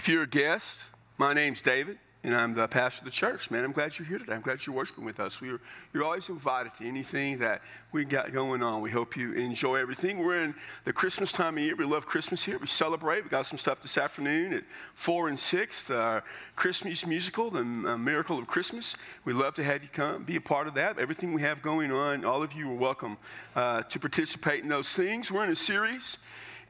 If you're a guest, my name's David, and I'm the pastor of the church. Man, I'm glad you're here today. I'm glad you're worshiping with us. We are, you're always invited to anything that we got going on. We hope you enjoy everything. We're in the Christmas time of year. We love Christmas here. We celebrate. We got some stuff this afternoon at 4 and 6, our Christmas musical, The Miracle of Christmas. We'd love to have you come, be a part of that. Everything we have going on, all of you are welcome uh, to participate in those things. We're in a series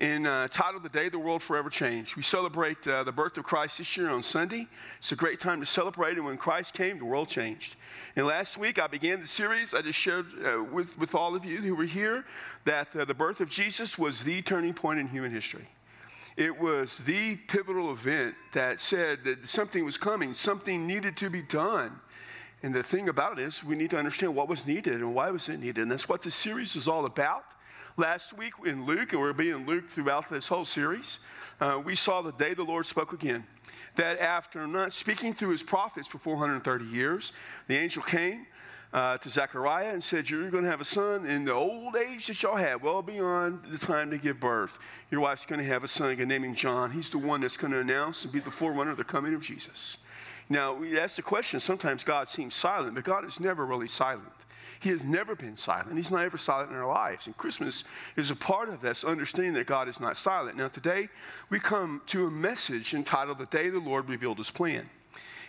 in uh, titled The Day the World Forever Changed. We celebrate uh, the birth of Christ this year on Sunday. It's a great time to celebrate, and when Christ came, the world changed. And last week, I began the series. I just shared uh, with, with all of you who were here that uh, the birth of Jesus was the turning point in human history. It was the pivotal event that said that something was coming, something needed to be done. And the thing about it is, we need to understand what was needed and why was it needed. And that's what the series is all about. Last week in Luke, and we're being Luke throughout this whole series, uh, we saw the day the Lord spoke again. That after not speaking through his prophets for 430 years, the angel came uh, to Zechariah and said, You're going to have a son in the old age that y'all had, well beyond the time to give birth. Your wife's going to have a son named John. He's the one that's going to announce and be the forerunner of the coming of Jesus. Now, we ask the question sometimes God seems silent, but God is never really silent. He has never been silent. He's not ever silent in our lives. And Christmas is a part of this, understanding that God is not silent. Now, today we come to a message entitled The Day the Lord Revealed His Plan.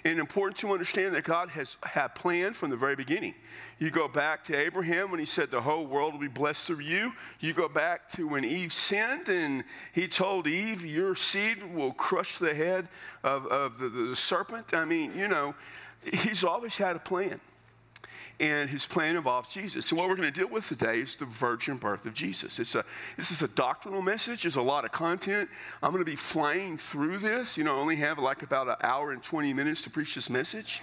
And important to understand that God has had planned from the very beginning. You go back to Abraham when he said, The whole world will be blessed through you. You go back to when Eve sinned and he told Eve, Your seed will crush the head of, of the, the serpent. I mean, you know, he's always had a plan and his plan involves Jesus. So, what we're going to deal with today is the virgin birth of Jesus. It's a, this is a doctrinal message. There's a lot of content. I'm going to be flying through this. You know, I only have like about an hour and 20 minutes to preach this message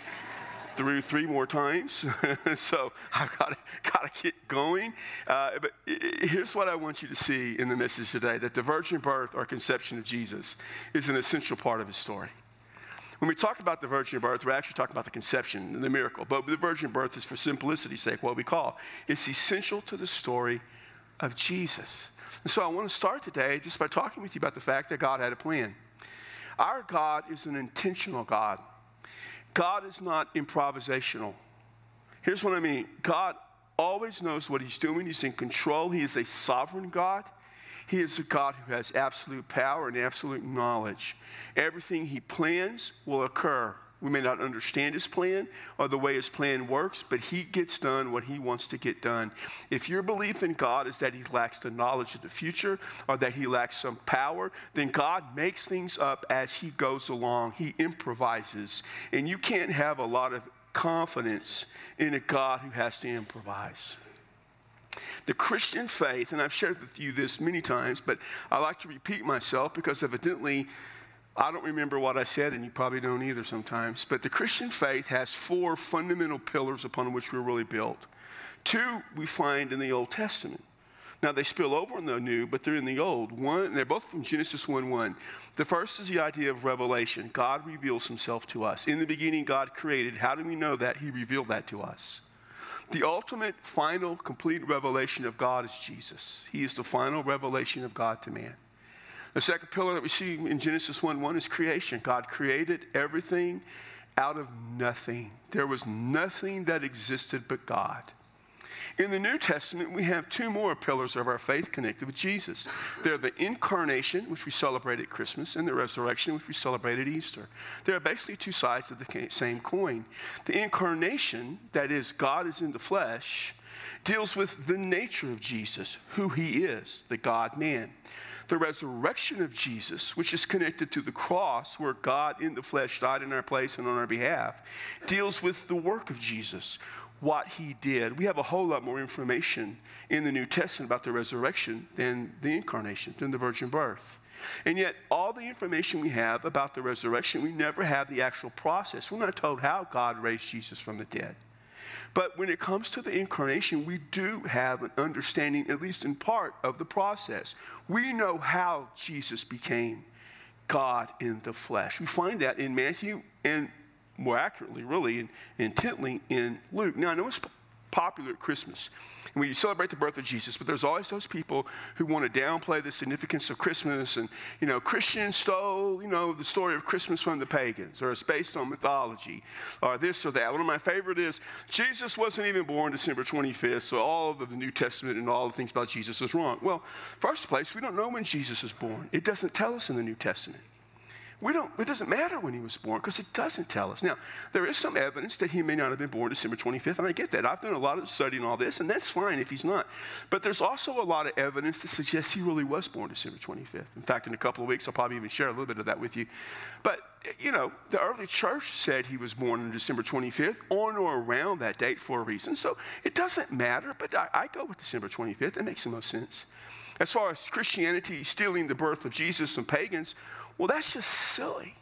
through three more times. so I've got to, got to get going. Uh, but here's what I want you to see in the message today that the virgin birth or conception of Jesus is an essential part of his story. When we talk about the virgin birth, we're actually talking about the conception, the miracle. But the virgin birth is, for simplicity's sake, what we call. It's essential to the story of Jesus. And so I want to start today just by talking with you about the fact that God had a plan. Our God is an intentional God. God is not improvisational. Here's what I mean God always knows what He's doing, He's in control, He is a sovereign God. He is a God who has absolute power and absolute knowledge. Everything He plans will occur. We may not understand His plan or the way His plan works, but He gets done what He wants to get done. If your belief in God is that He lacks the knowledge of the future or that He lacks some power, then God makes things up as He goes along. He improvises. And you can't have a lot of confidence in a God who has to improvise. The Christian faith, and I've shared with you this many times, but I like to repeat myself because evidently I don't remember what I said, and you probably don't either sometimes. But the Christian faith has four fundamental pillars upon which we're really built. Two we find in the Old Testament. Now they spill over in the New, but they're in the Old. One, they're both from Genesis 1 1. The first is the idea of revelation. God reveals himself to us. In the beginning, God created. How do we know that? He revealed that to us. The ultimate, final, complete revelation of God is Jesus. He is the final revelation of God to man. The second pillar that we see in Genesis 1 1 is creation. God created everything out of nothing. There was nothing that existed but God. In the New Testament, we have two more pillars of our faith connected with Jesus. They're the incarnation, which we celebrate at Christmas, and the resurrection, which we celebrate at Easter. They're basically two sides of the same coin. The incarnation, that is, God is in the flesh, deals with the nature of Jesus, who he is, the God man. The resurrection of Jesus, which is connected to the cross, where God in the flesh died in our place and on our behalf, deals with the work of Jesus, what he did. We have a whole lot more information in the New Testament about the resurrection than the incarnation, than the virgin birth. And yet, all the information we have about the resurrection, we never have the actual process. We're not told how God raised Jesus from the dead. But when it comes to the incarnation, we do have an understanding, at least in part, of the process. We know how Jesus became God in the flesh. We find that in Matthew and more accurately, really, and intently in Luke. Now, I know it's popular at Christmas. And we celebrate the birth of Jesus, but there's always those people who want to downplay the significance of Christmas. And, you know, Christians stole, you know, the story of Christmas from the pagans, or it's based on mythology, or this or that. One of my favorite is Jesus wasn't even born December 25th, so all of the New Testament and all the things about Jesus is wrong. Well, first place, we don't know when Jesus was born. It doesn't tell us in the New Testament. We don't, it doesn't matter when he was born because it doesn't tell us. Now, there is some evidence that he may not have been born December 25th, and I get that. I've done a lot of studying all this, and that's fine if he's not. But there's also a lot of evidence that suggests he really was born December 25th. In fact, in a couple of weeks, I'll probably even share a little bit of that with you. But, you know, the early church said he was born on December 25th, on or around that date for a reason. So it doesn't matter, but I, I go with December 25th. It makes the most sense. As far as Christianity stealing the birth of Jesus from pagans, well, that's just silly.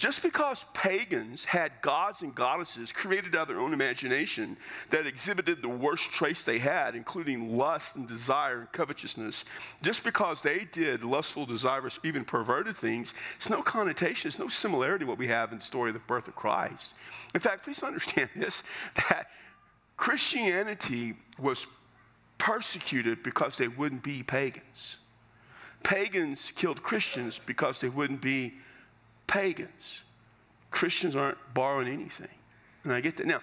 Just because pagans had gods and goddesses created out of their own imagination that exhibited the worst traits they had, including lust and desire and covetousness, just because they did lustful, desirous, even perverted things, it's no connotation, it's no similarity to what we have in the story of the birth of Christ. In fact, please understand this that Christianity was persecuted because they wouldn't be pagans. Pagans killed Christians because they wouldn't be pagans. Christians aren't borrowing anything. And I get that. Now,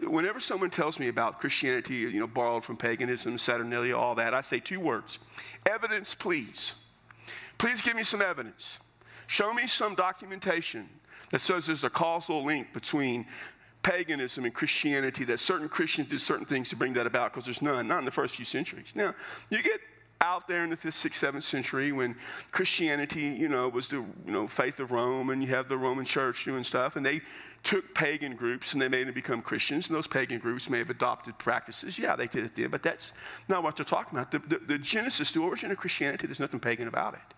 whenever someone tells me about Christianity, you know, borrowed from paganism, Saturnalia, all that, I say two words evidence, please. Please give me some evidence. Show me some documentation that says there's a causal link between paganism and Christianity, that certain Christians did certain things to bring that about, because there's none, not in the first few centuries. Now, you get out there in the fifth, sixth, seventh century when Christianity, you know, was the you know faith of Rome, and you have the Roman Church doing stuff, and they took pagan groups and they made them become Christians, and those pagan groups may have adopted practices. Yeah, they did it then, but that's not what they're talking about. The, the, the Genesis, the origin of Christianity, there's nothing pagan about it.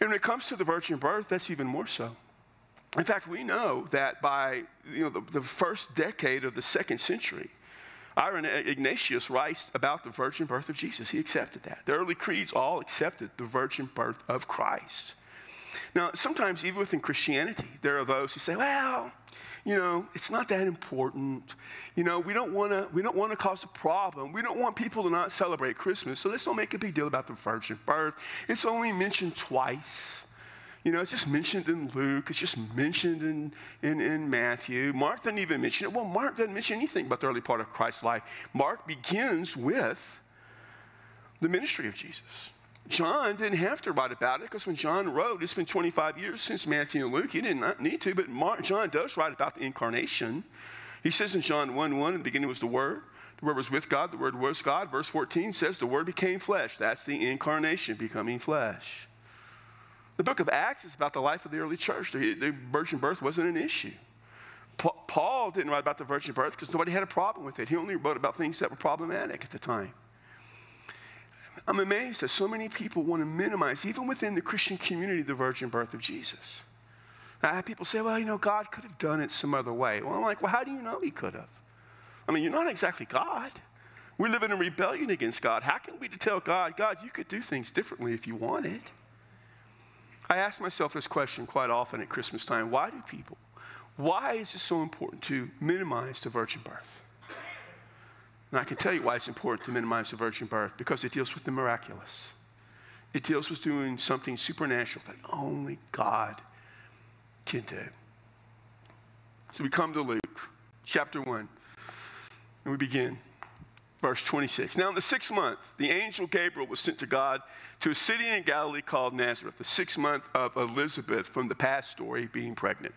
And when it comes to the virgin birth, that's even more so. In fact, we know that by you know, the, the first decade of the second century, Ignatius writes about the virgin birth of Jesus. He accepted that. The early creeds all accepted the virgin birth of Christ. Now, sometimes, even within Christianity, there are those who say, well, you know, it's not that important. You know, we don't want to we don't want to cause a problem. We don't want people to not celebrate Christmas. So let's don't make a big deal about the virgin birth. It's only mentioned twice. You know, it's just mentioned in Luke, it's just mentioned in, in, in Matthew. Mark doesn't even mention it. Well, Mark doesn't mention anything about the early part of Christ's life. Mark begins with the ministry of Jesus. John didn't have to write about it because when John wrote, it's been 25 years since Matthew and Luke. He did not need to, but Mark, John does write about the incarnation. He says in John 1 1, in the beginning was the Word. The Word was with God. The Word was God. Verse 14 says the Word became flesh. That's the incarnation, becoming flesh. The book of Acts is about the life of the early church. The, the virgin birth wasn't an issue. Pa- Paul didn't write about the virgin birth because nobody had a problem with it. He only wrote about things that were problematic at the time. I'm amazed that so many people want to minimize, even within the Christian community, the virgin birth of Jesus. I have people say, well, you know, God could have done it some other way. Well, I'm like, well, how do you know He could have? I mean, you're not exactly God. We're living in rebellion against God. How can we tell God, God, you could do things differently if you wanted? I ask myself this question quite often at Christmas time why do people, why is it so important to minimize the virgin birth? And I can tell you why it's important to minimize the virgin birth because it deals with the miraculous. It deals with doing something supernatural that only God can do. So we come to Luke chapter 1, and we begin verse 26. Now, in the sixth month, the angel Gabriel was sent to God to a city in Galilee called Nazareth, the sixth month of Elizabeth from the past story being pregnant.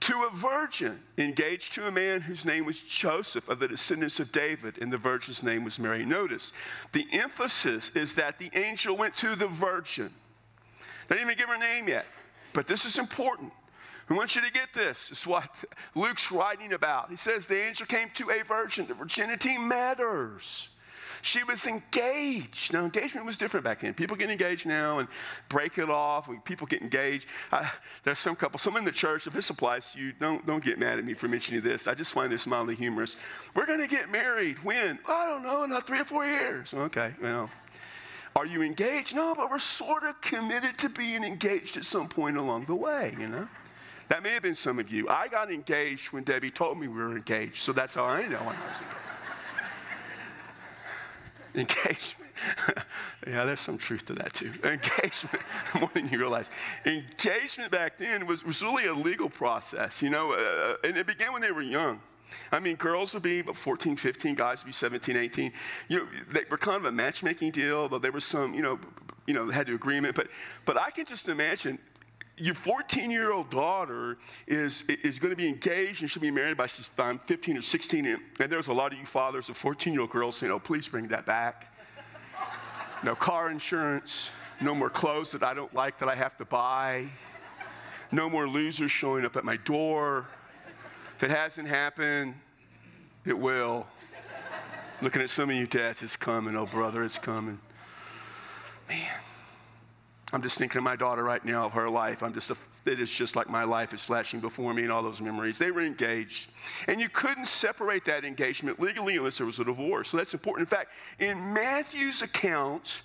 To a virgin engaged to a man whose name was Joseph of the descendants of David, and the virgin's name was Mary. Notice the emphasis is that the angel went to the virgin. They didn't even give her name yet, but this is important. I want you to get this. It's what Luke's writing about. He says the angel came to a virgin. The virginity matters. She was engaged. Now, engagement was different back then. People get engaged now and break it off. People get engaged. I, there's some couple, some in the church, if this applies to you, don't, don't get mad at me for mentioning this. I just find this mildly humorous. We're going to get married. When? I don't know, in three or four years. Okay, well. Are you engaged? No, but we're sort of committed to being engaged at some point along the way, you know? That may have been some of you. I got engaged when Debbie told me we were engaged, so that's how I know I was engaged. engagement. yeah, there's some truth to that too. Engagement, more than you realize. Engagement back then was, was really a legal process, you know, uh, and it began when they were young. I mean, girls would be 14, 15, guys would be 17, 18. You know, they were kind of a matchmaking deal, though there was some, you know, you know, had to agreement. But, but I can just imagine your 14 year old daughter is, is going to be engaged and she'll be married by she's 15 or 16. And, and there's a lot of you fathers of 14 year old girls saying, oh, please bring that back. no car insurance, no more clothes that I don't like that I have to buy, no more losers showing up at my door. If it hasn't happened, it will. Looking at some of you dads, it's coming. Oh, brother, it's coming. Man, I'm just thinking of my daughter right now, of her life. I'm just, a, it is just like my life is flashing before me and all those memories. They were engaged. And you couldn't separate that engagement legally unless there was a divorce. So that's important. In fact, in Matthew's account,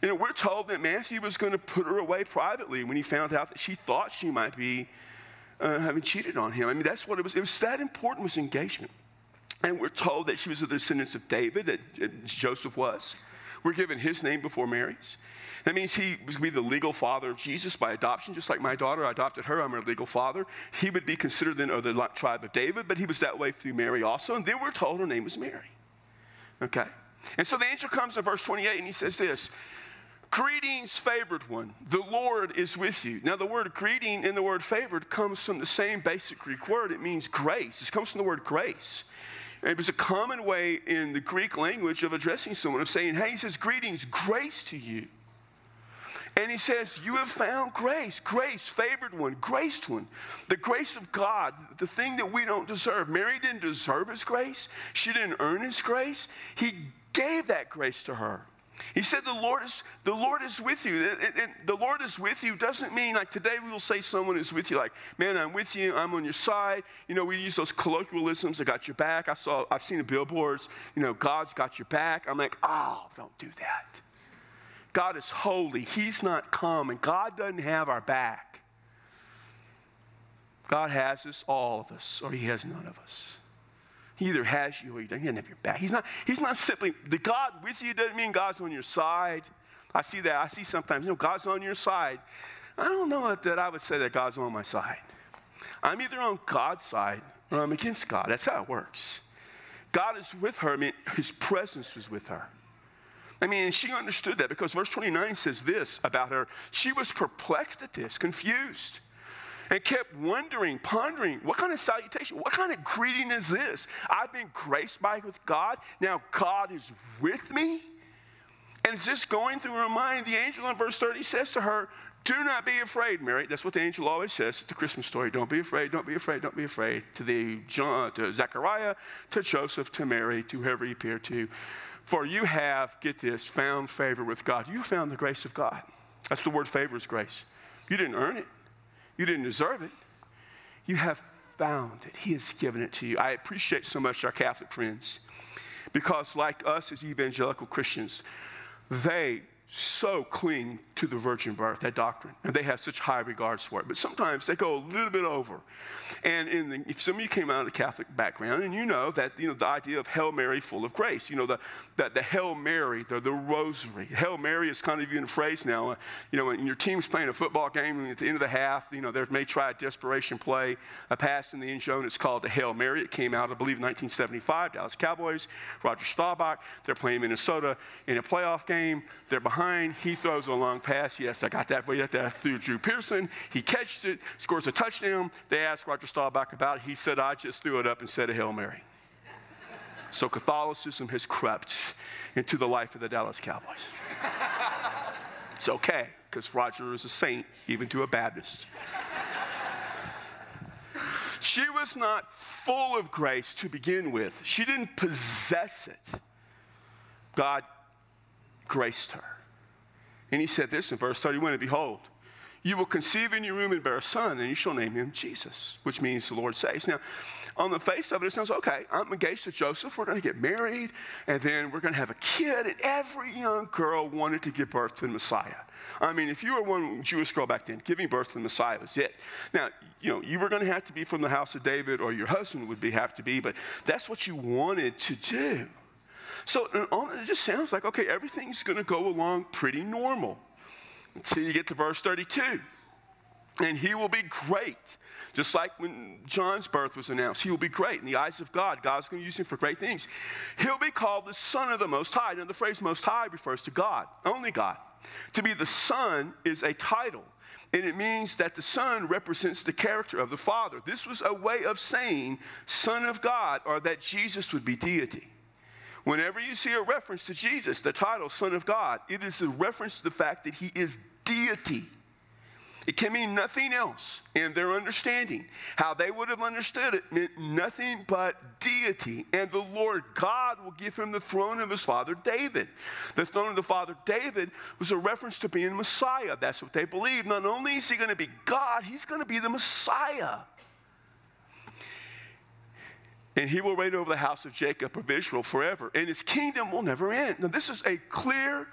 you know, we're told that Matthew was going to put her away privately when he found out that she thought she might be uh, having cheated on him. I mean, that's what it was. It was that important was engagement. And we're told that she was a descendant of David, that Joseph was. We're given his name before Mary's. That means he to be the legal father of Jesus by adoption, just like my daughter. I adopted her, I'm her legal father. He would be considered then of the tribe of David, but he was that way through Mary also. And then we're told her name was Mary. Okay? And so the angel comes in verse 28 and he says this Greetings, favored one. The Lord is with you. Now, the word greeting and the word favored comes from the same basic Greek word. It means grace. It comes from the word grace. And it was a common way in the Greek language of addressing someone, of saying, hey, he says, greetings, grace to you. And he says, You have found grace, grace, favored one, graced one. The grace of God, the thing that we don't deserve. Mary didn't deserve his grace, she didn't earn his grace. He gave that grace to her. He said, the Lord, is, the Lord is with you. And, and the Lord is with you doesn't mean like today we will say someone is with you, like, man, I'm with you, I'm on your side. You know, we use those colloquialisms, I got your back. I saw, I've seen the billboards, you know, God's got your back. I'm like, oh, don't do that. God is holy. He's not come, and God doesn't have our back. God has us, all of us, or He has none of us. He either has you or he doesn't. Have your back. He's not, he's not simply, the God with you doesn't mean God's on your side. I see that. I see sometimes, you know, God's on your side. I don't know that I would say that God's on my side. I'm either on God's side or I'm against God. That's how it works. God is with her. I mean, his presence was with her. I mean, she understood that because verse 29 says this about her. She was perplexed at this, confused and kept wondering, pondering, what kind of salutation, what kind of greeting is this? I've been graced by with God. Now God is with me. And it's just going through her mind. The angel in verse 30 says to her, Do not be afraid, Mary. That's what the angel always says at the Christmas story. Don't be afraid, don't be afraid, don't be afraid. To the John, to Zechariah, to Joseph, to Mary, to whoever he appeared to. For you have, get this, found favor with God. You found the grace of God. That's the word favor is grace. You didn't earn it. You didn't deserve it. You have found it. He has given it to you. I appreciate so much our Catholic friends because, like us as evangelical Christians, they so cling to the virgin birth, that doctrine, and they have such high regards for it. But sometimes they go a little bit over. And the, if some of you came out of the Catholic background, and you know that you know the idea of Hail Mary, full of grace, you know the the, the Hail Mary, the, the Rosary. Hail Mary is kind of even a phrase now. Uh, you know, when your team's playing a football game, and at the end of the half, you know, they may try a desperation play, a pass in the end zone. It's called the Hail Mary. It came out, I believe, in 1975. Dallas Cowboys, Roger Staubach. They're playing Minnesota in a playoff game. They're behind behind. He throws a long pass. Yes, I got that you. That through Drew Pearson. He catches it, scores a touchdown. They ask Roger Staubach about it. He said, I just threw it up and said a Hail Mary. So Catholicism has crept into the life of the Dallas Cowboys. it's okay, because Roger is a saint, even to a Baptist. she was not full of grace to begin with, she didn't possess it. God graced her. And he said this in verse 31 and behold, You will conceive in your womb and bear a son, and you shall name him Jesus, which means the Lord saves. Now, on the face of it, it sounds okay. I'm engaged to Joseph. We're going to get married, and then we're going to have a kid. And every young girl wanted to give birth to the Messiah. I mean, if you were one Jewish girl back then, giving birth to the Messiah was it. Now, you know, you were going to have to be from the house of David, or your husband would be have to be, but that's what you wanted to do. So it just sounds like okay, everything's going to go along pretty normal until you get to verse 32. And he will be great. Just like when John's birth was announced, he will be great in the eyes of God. God's going to use him for great things. He'll be called the Son of the Most High. Now, the phrase Most High refers to God, only God. To be the Son is a title, and it means that the Son represents the character of the Father. This was a way of saying Son of God, or that Jesus would be deity. Whenever you see a reference to Jesus, the title Son of God, it is a reference to the fact that he is deity. It can mean nothing else in their understanding. How they would have understood it meant nothing but deity. And the Lord God will give him the throne of his father David. The throne of the father David was a reference to being Messiah. That's what they believed. Not only is he going to be God, he's going to be the Messiah and he will reign over the house of Jacob of Israel forever, and his kingdom will never end. Now, this is a clear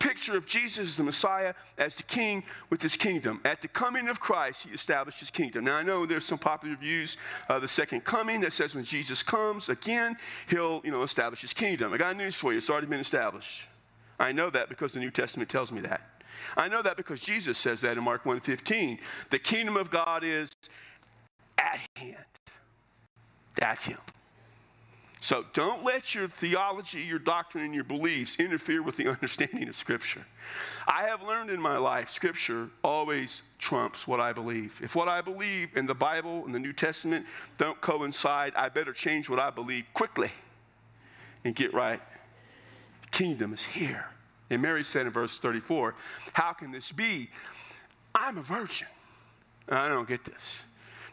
picture of Jesus, as the Messiah, as the king with his kingdom. At the coming of Christ, he established his kingdom. Now, I know there's some popular views of the second coming that says when Jesus comes again, he'll, you know, establish his kingdom. I got news for you. It's already been established. I know that because the New Testament tells me that. I know that because Jesus says that in Mark 1:15. The kingdom of God is at hand. That's him. So don't let your theology, your doctrine, and your beliefs interfere with the understanding of Scripture. I have learned in my life, Scripture always trumps what I believe. If what I believe in the Bible and the New Testament don't coincide, I better change what I believe quickly and get right. The kingdom is here. And Mary said in verse 34, How can this be? I'm a virgin. I don't get this.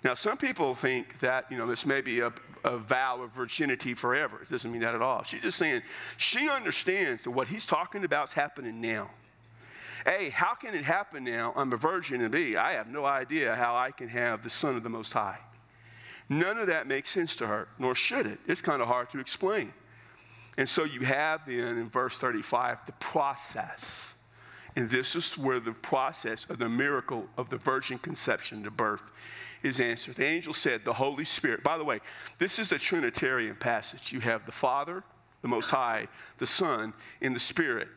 Now, some people think that, you know, this may be a, a vow of virginity forever. It doesn't mean that at all. She's just saying she understands that what he's talking about is happening now. A, how can it happen now? I'm a virgin, and B, I have no idea how I can have the Son of the Most High. None of that makes sense to her, nor should it. It's kind of hard to explain. And so you have then in verse 35 the process. And this is where the process of the miracle of the virgin conception, the birth, is answered. The angel said, The Holy Spirit. By the way, this is a Trinitarian passage. You have the Father, the Most High, the Son, and the Spirit.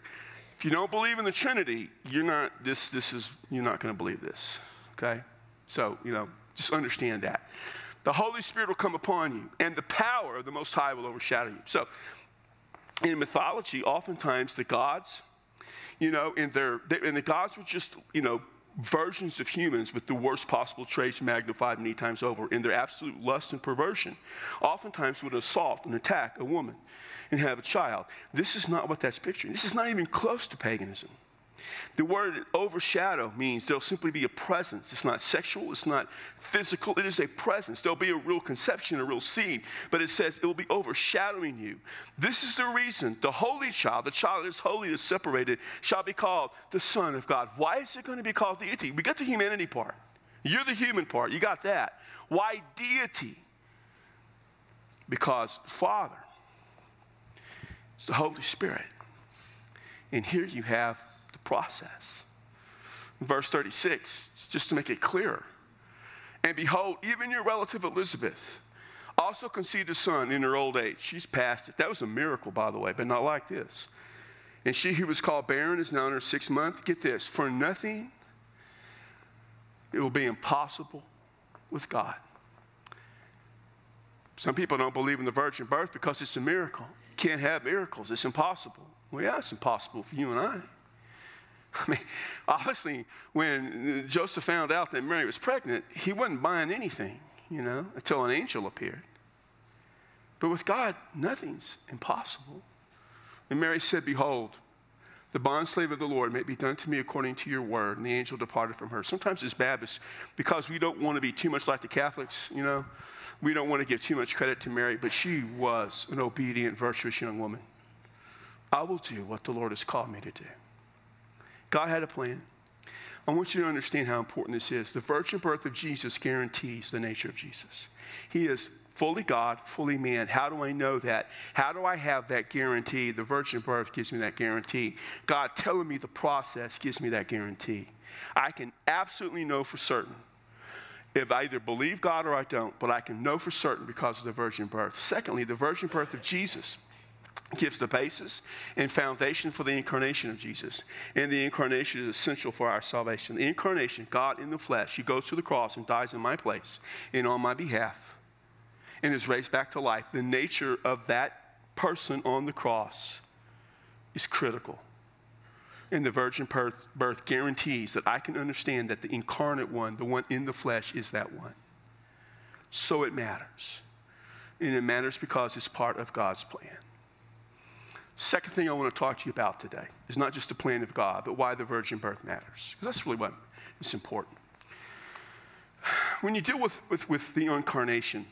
If you don't believe in the Trinity, you're not, this, this is, you're not going to believe this. Okay? So, you know, just understand that. The Holy Spirit will come upon you, and the power of the Most High will overshadow you. So, in mythology, oftentimes the gods, you know, and, their, and the gods were just, you know, versions of humans with the worst possible traits magnified many times over in their absolute lust and perversion, oftentimes would assault and attack a woman and have a child. This is not what that's picturing. This is not even close to paganism. The word overshadow means there'll simply be a presence. It's not sexual, it's not physical, it is a presence. There'll be a real conception, a real seed, but it says it will be overshadowing you. This is the reason the holy child, the child that is holy, is separated, shall be called the Son of God. Why is it going to be called deity? We got the humanity part. You're the human part. You got that. Why deity? Because the Father, it's the Holy Spirit. And here you have process. Verse 36, just to make it clearer. And behold, even your relative Elizabeth also conceived a son in her old age. She's past it. That was a miracle, by the way, but not like this. And she who was called barren is now in her sixth month. Get this for nothing, it will be impossible with God. Some people don't believe in the virgin birth because it's a miracle. Can't have miracles, it's impossible. Well, yeah, it's impossible for you and I. I mean, obviously, when Joseph found out that Mary was pregnant, he wasn't buying anything, you know, until an angel appeared. But with God, nothing's impossible. And Mary said, Behold, the bondslave of the Lord may be done to me according to your word. And the angel departed from her. Sometimes as Baptists, because we don't want to be too much like the Catholics, you know, we don't want to give too much credit to Mary, but she was an obedient, virtuous young woman. I will do what the Lord has called me to do. God had a plan. I want you to understand how important this is. The virgin birth of Jesus guarantees the nature of Jesus. He is fully God, fully man. How do I know that? How do I have that guarantee? The virgin birth gives me that guarantee. God telling me the process gives me that guarantee. I can absolutely know for certain if I either believe God or I don't, but I can know for certain because of the virgin birth. Secondly, the virgin birth of Jesus gives the basis and foundation for the incarnation of Jesus. And the incarnation is essential for our salvation. The incarnation, God in the flesh, He goes to the cross and dies in my place and on my behalf and is raised back to life. The nature of that person on the cross is critical. And the virgin birth, guarantees that I can understand that the incarnate one, the one in the flesh, is that one. So it matters. And it matters because it's part of God's plan. Second thing I want to talk to you about today is not just the plan of God, but why the virgin birth matters. Because that's really what is important. When you deal with, with, with the incarnation,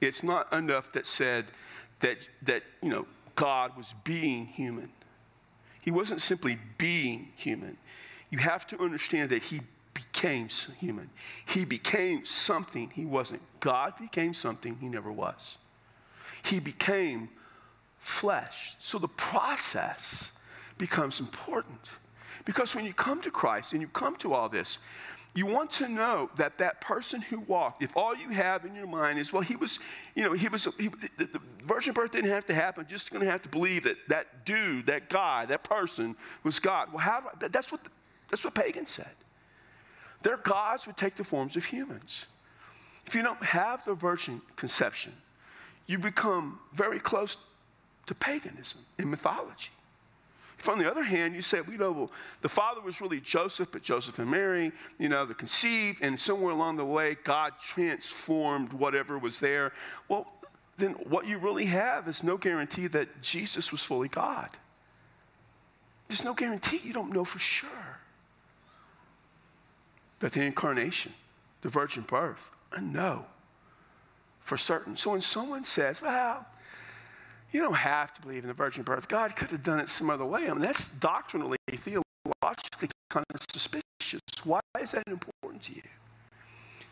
it's not enough that said that, that, you know, God was being human. He wasn't simply being human. You have to understand that he became human. He became something he wasn't. God became something he never was. He became flesh. So the process becomes important. Because when you come to Christ and you come to all this, you want to know that that person who walked, if all you have in your mind is, well, he was, you know, he was, he, the, the virgin birth didn't have to happen, just going to have to believe that that dude, that guy, that person was God. Well, how do I, that's what, that's what pagans said. Their gods would take the forms of humans. If you don't have the virgin conception, you become very close to paganism and mythology. If on the other hand, you say, we know, well, the father was really Joseph, but Joseph and Mary, you know, the conceived, and somewhere along the way, God transformed whatever was there. Well, then what you really have is no guarantee that Jesus was fully God. There's no guarantee. You don't know for sure. that the incarnation, the virgin birth, I know for certain. So when someone says, well, you don't have to believe in the virgin birth. God could have done it some other way. I mean, that's doctrinally, theologically kind of suspicious. Why is that important to you?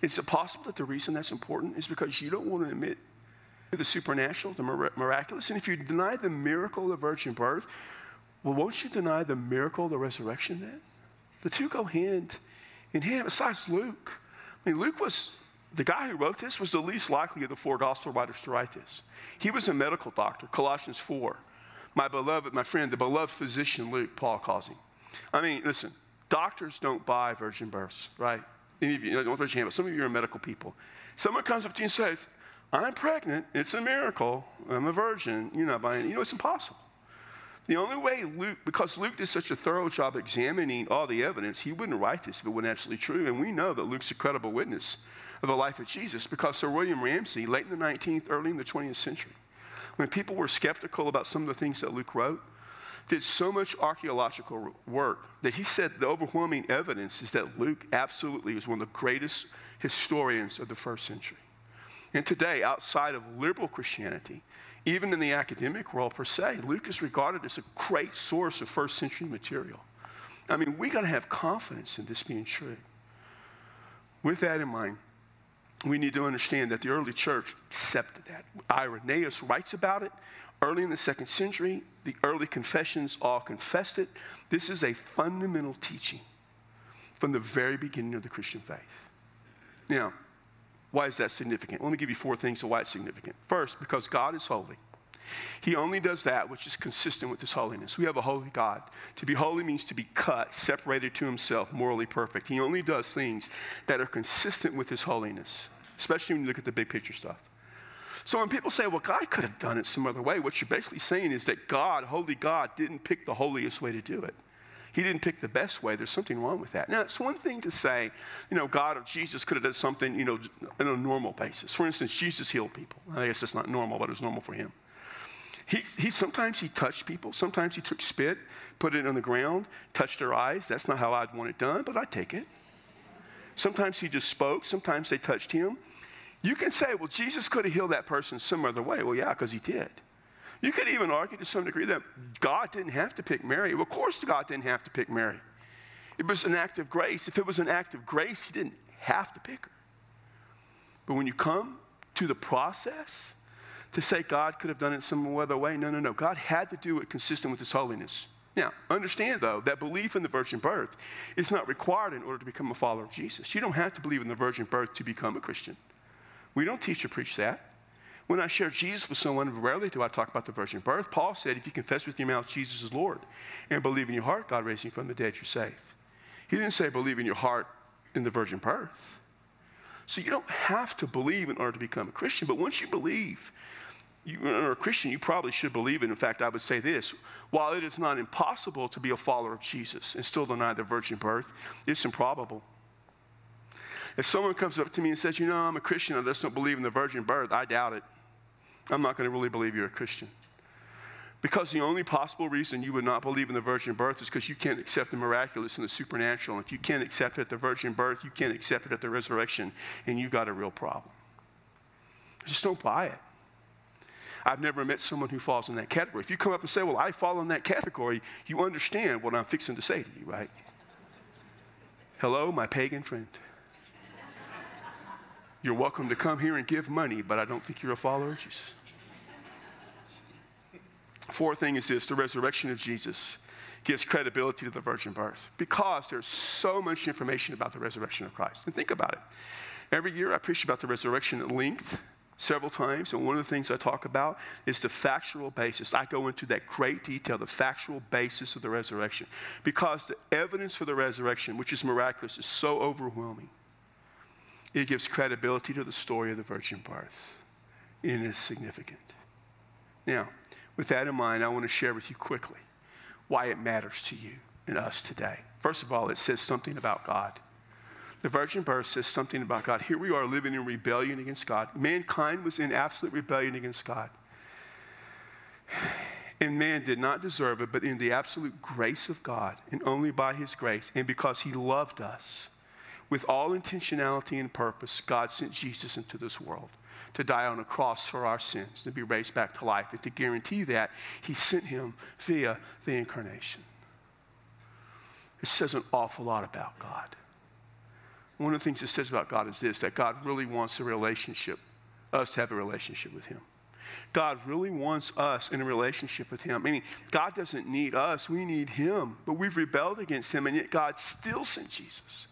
Is it possible that the reason that's important is because you don't want to admit the supernatural, the miraculous? And if you deny the miracle of the virgin birth, well, won't you deny the miracle of the resurrection then? The two go hand in hand. Besides Luke, I mean, Luke was the guy who wrote this was the least likely of the four gospel writers to write this. He was a medical doctor, Colossians 4. My beloved, my friend, the beloved physician Luke, Paul calls him. I mean, listen, doctors don't buy virgin births, right? Any of you, don't raise your hand, but some of you are medical people. Someone comes up to you and says, I'm pregnant, it's a miracle, I'm a virgin, you're not buying it. You know, it's impossible. The only way Luke, because Luke did such a thorough job examining all the evidence, he wouldn't write this if it wasn't absolutely true. And we know that Luke's a credible witness of the life of Jesus because Sir William Ramsay, late in the 19th, early in the 20th century, when people were skeptical about some of the things that Luke wrote, did so much archaeological work that he said the overwhelming evidence is that Luke absolutely was one of the greatest historians of the first century. And today, outside of liberal Christianity, even in the academic world per se, Luke is regarded as a great source of first century material. I mean, we got to have confidence in this being true. With that in mind, we need to understand that the early church accepted that. Irenaeus writes about it. Early in the second century, the early confessions all confessed it. This is a fundamental teaching from the very beginning of the Christian faith. Now, why is that significant? Let me give you four things of why it's significant. First, because God is holy. He only does that which is consistent with his holiness. We have a holy God. To be holy means to be cut, separated to himself, morally perfect. He only does things that are consistent with his holiness, especially when you look at the big picture stuff. So when people say, well, God could have done it some other way, what you're basically saying is that God, holy God, didn't pick the holiest way to do it. He didn't pick the best way. There's something wrong with that. Now, it's one thing to say, you know, God or Jesus could have done something, you know, on a normal basis. For instance, Jesus healed people. I guess it's not normal, but it was normal for him. He, he sometimes he touched people. Sometimes he took spit, put it on the ground, touched their eyes. That's not how I'd want it done, but I'd take it. Sometimes he just spoke. Sometimes they touched him. You can say, well, Jesus could have healed that person some other way. Well, yeah, because he did. You could even argue to some degree that God didn't have to pick Mary. Well, of course, God didn't have to pick Mary. It was an act of grace. If it was an act of grace, he didn't have to pick her. But when you come to the process to say God could have done it some other way, no, no, no. God had to do it consistent with his holiness. Now, understand though that belief in the virgin birth is not required in order to become a follower of Jesus. You don't have to believe in the virgin birth to become a Christian. We don't teach or preach that. When I share Jesus with someone, rarely do I talk about the virgin birth. Paul said, if you confess with your mouth Jesus is Lord and believe in your heart God raised him from the dead, you're saved. He didn't say believe in your heart in the virgin birth. So you don't have to believe in order to become a Christian, but once you believe, you are a Christian, you probably should believe it. In fact, I would say this while it is not impossible to be a follower of Jesus and still deny the virgin birth, it's improbable. If someone comes up to me and says, You know, I'm a Christian, I just don't believe in the virgin birth, I doubt it. I'm not going to really believe you're a Christian. Because the only possible reason you would not believe in the virgin birth is because you can't accept the miraculous and the supernatural. And if you can't accept it at the virgin birth, you can't accept it at the resurrection, and you've got a real problem. Just don't buy it. I've never met someone who falls in that category. If you come up and say, Well, I fall in that category, you understand what I'm fixing to say to you, right? Hello, my pagan friend. You're welcome to come here and give money, but I don't think you're a follower of Jesus. Fourth thing is this the resurrection of Jesus gives credibility to the virgin birth because there's so much information about the resurrection of Christ. And think about it. Every year I preach about the resurrection at length several times, and one of the things I talk about is the factual basis. I go into that great detail, the factual basis of the resurrection, because the evidence for the resurrection, which is miraculous, is so overwhelming. It gives credibility to the story of the virgin birth. It is significant. Now, with that in mind, I want to share with you quickly why it matters to you and us today. First of all, it says something about God. The virgin birth says something about God. Here we are living in rebellion against God. Mankind was in absolute rebellion against God. And man did not deserve it, but in the absolute grace of God, and only by his grace, and because he loved us, with all intentionality and purpose, God sent Jesus into this world to die on a cross for our sins, to be raised back to life. And to guarantee that, He sent Him via the incarnation. It says an awful lot about God. One of the things it says about God is this that God really wants a relationship, us to have a relationship with Him. God really wants us in a relationship with Him. I mean, God doesn't need us, we need Him. But we've rebelled against Him, and yet God still sent Jesus.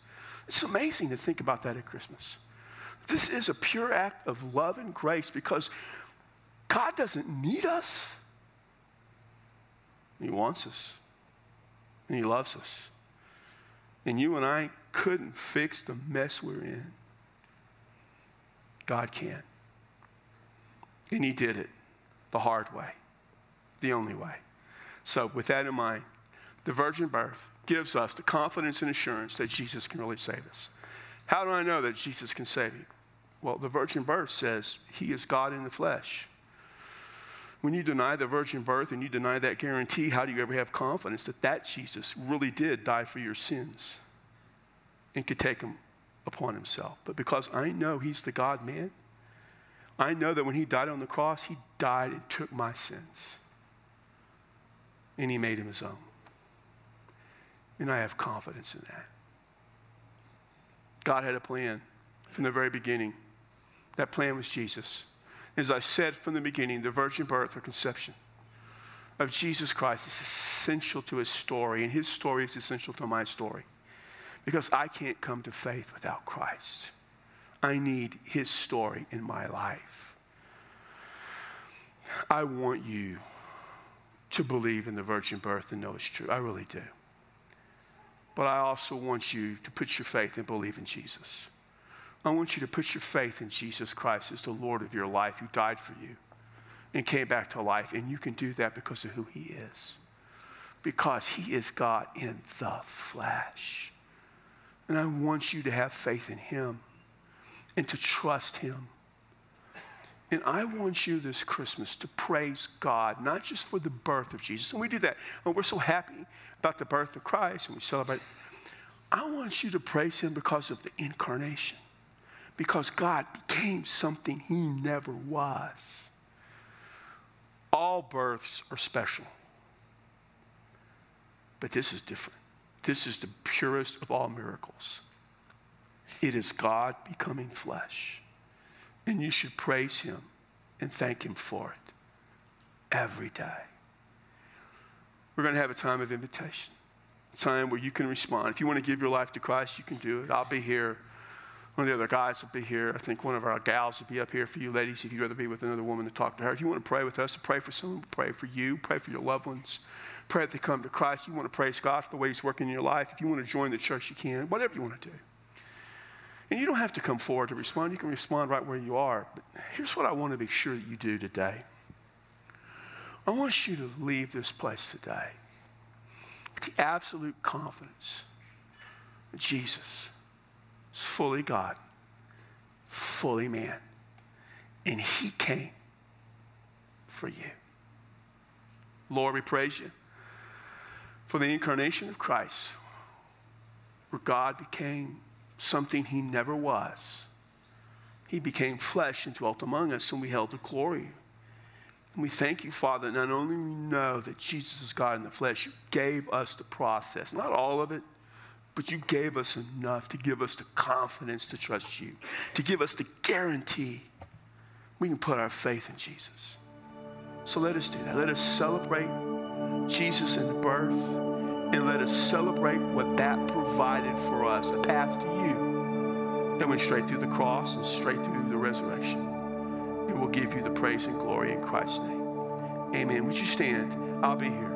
It's amazing to think about that at Christmas. This is a pure act of love and grace because God doesn't need us. He wants us, and He loves us. And you and I couldn't fix the mess we're in. God can. And He did it the hard way, the only way. So, with that in mind, the virgin birth gives us the confidence and assurance that Jesus can really save us. How do I know that Jesus can save you? Well, the virgin birth says he is God in the flesh. When you deny the virgin birth and you deny that guarantee, how do you ever have confidence that that Jesus really did die for your sins and could take them upon himself? But because I know he's the God man, I know that when he died on the cross, he died and took my sins. And he made him his own. And I have confidence in that. God had a plan from the very beginning. That plan was Jesus. As I said from the beginning, the virgin birth or conception of Jesus Christ is essential to his story, and his story is essential to my story. Because I can't come to faith without Christ. I need his story in my life. I want you to believe in the virgin birth and know it's true. I really do. But I also want you to put your faith and believe in Jesus. I want you to put your faith in Jesus Christ as the Lord of your life who died for you and came back to life. And you can do that because of who he is. Because he is God in the flesh. And I want you to have faith in him and to trust him. And I want you this Christmas to praise God, not just for the birth of Jesus. And we do that. And we're so happy about the birth of Christ and we celebrate. I want you to praise Him because of the incarnation, because God became something He never was. All births are special, but this is different. This is the purest of all miracles. It is God becoming flesh. And you should praise Him and thank Him for it every day. We're going to have a time of invitation, a time where you can respond. If you want to give your life to Christ, you can do it. I'll be here. One of the other guys will be here. I think one of our gals will be up here for you ladies if you'd rather be with another woman to talk to her. If you want to pray with us, pray for someone, pray for you, pray for your loved ones, pray that they come to Christ. You want to praise God for the way He's working in your life. If you want to join the church, you can. Whatever you want to do. And you don't have to come forward to respond. You can respond right where you are. But here's what I want to be sure that you do today. I want you to leave this place today with the absolute confidence that Jesus is fully God, fully man, and he came for you. Lord, we praise you for the incarnation of Christ, where God became something he never was. He became flesh and dwelt among us, and we held the glory. And we thank you, Father, not only we know that Jesus is God in the flesh, you gave us the process, not all of it, but you gave us enough to give us the confidence to trust you, to give us the guarantee we can put our faith in Jesus. So let us do that. Let us celebrate Jesus in birth and let us celebrate what that provided for us a path to you that went straight through the cross and straight through the resurrection. And we'll give you the praise and glory in Christ's name. Amen. Would you stand? I'll be here.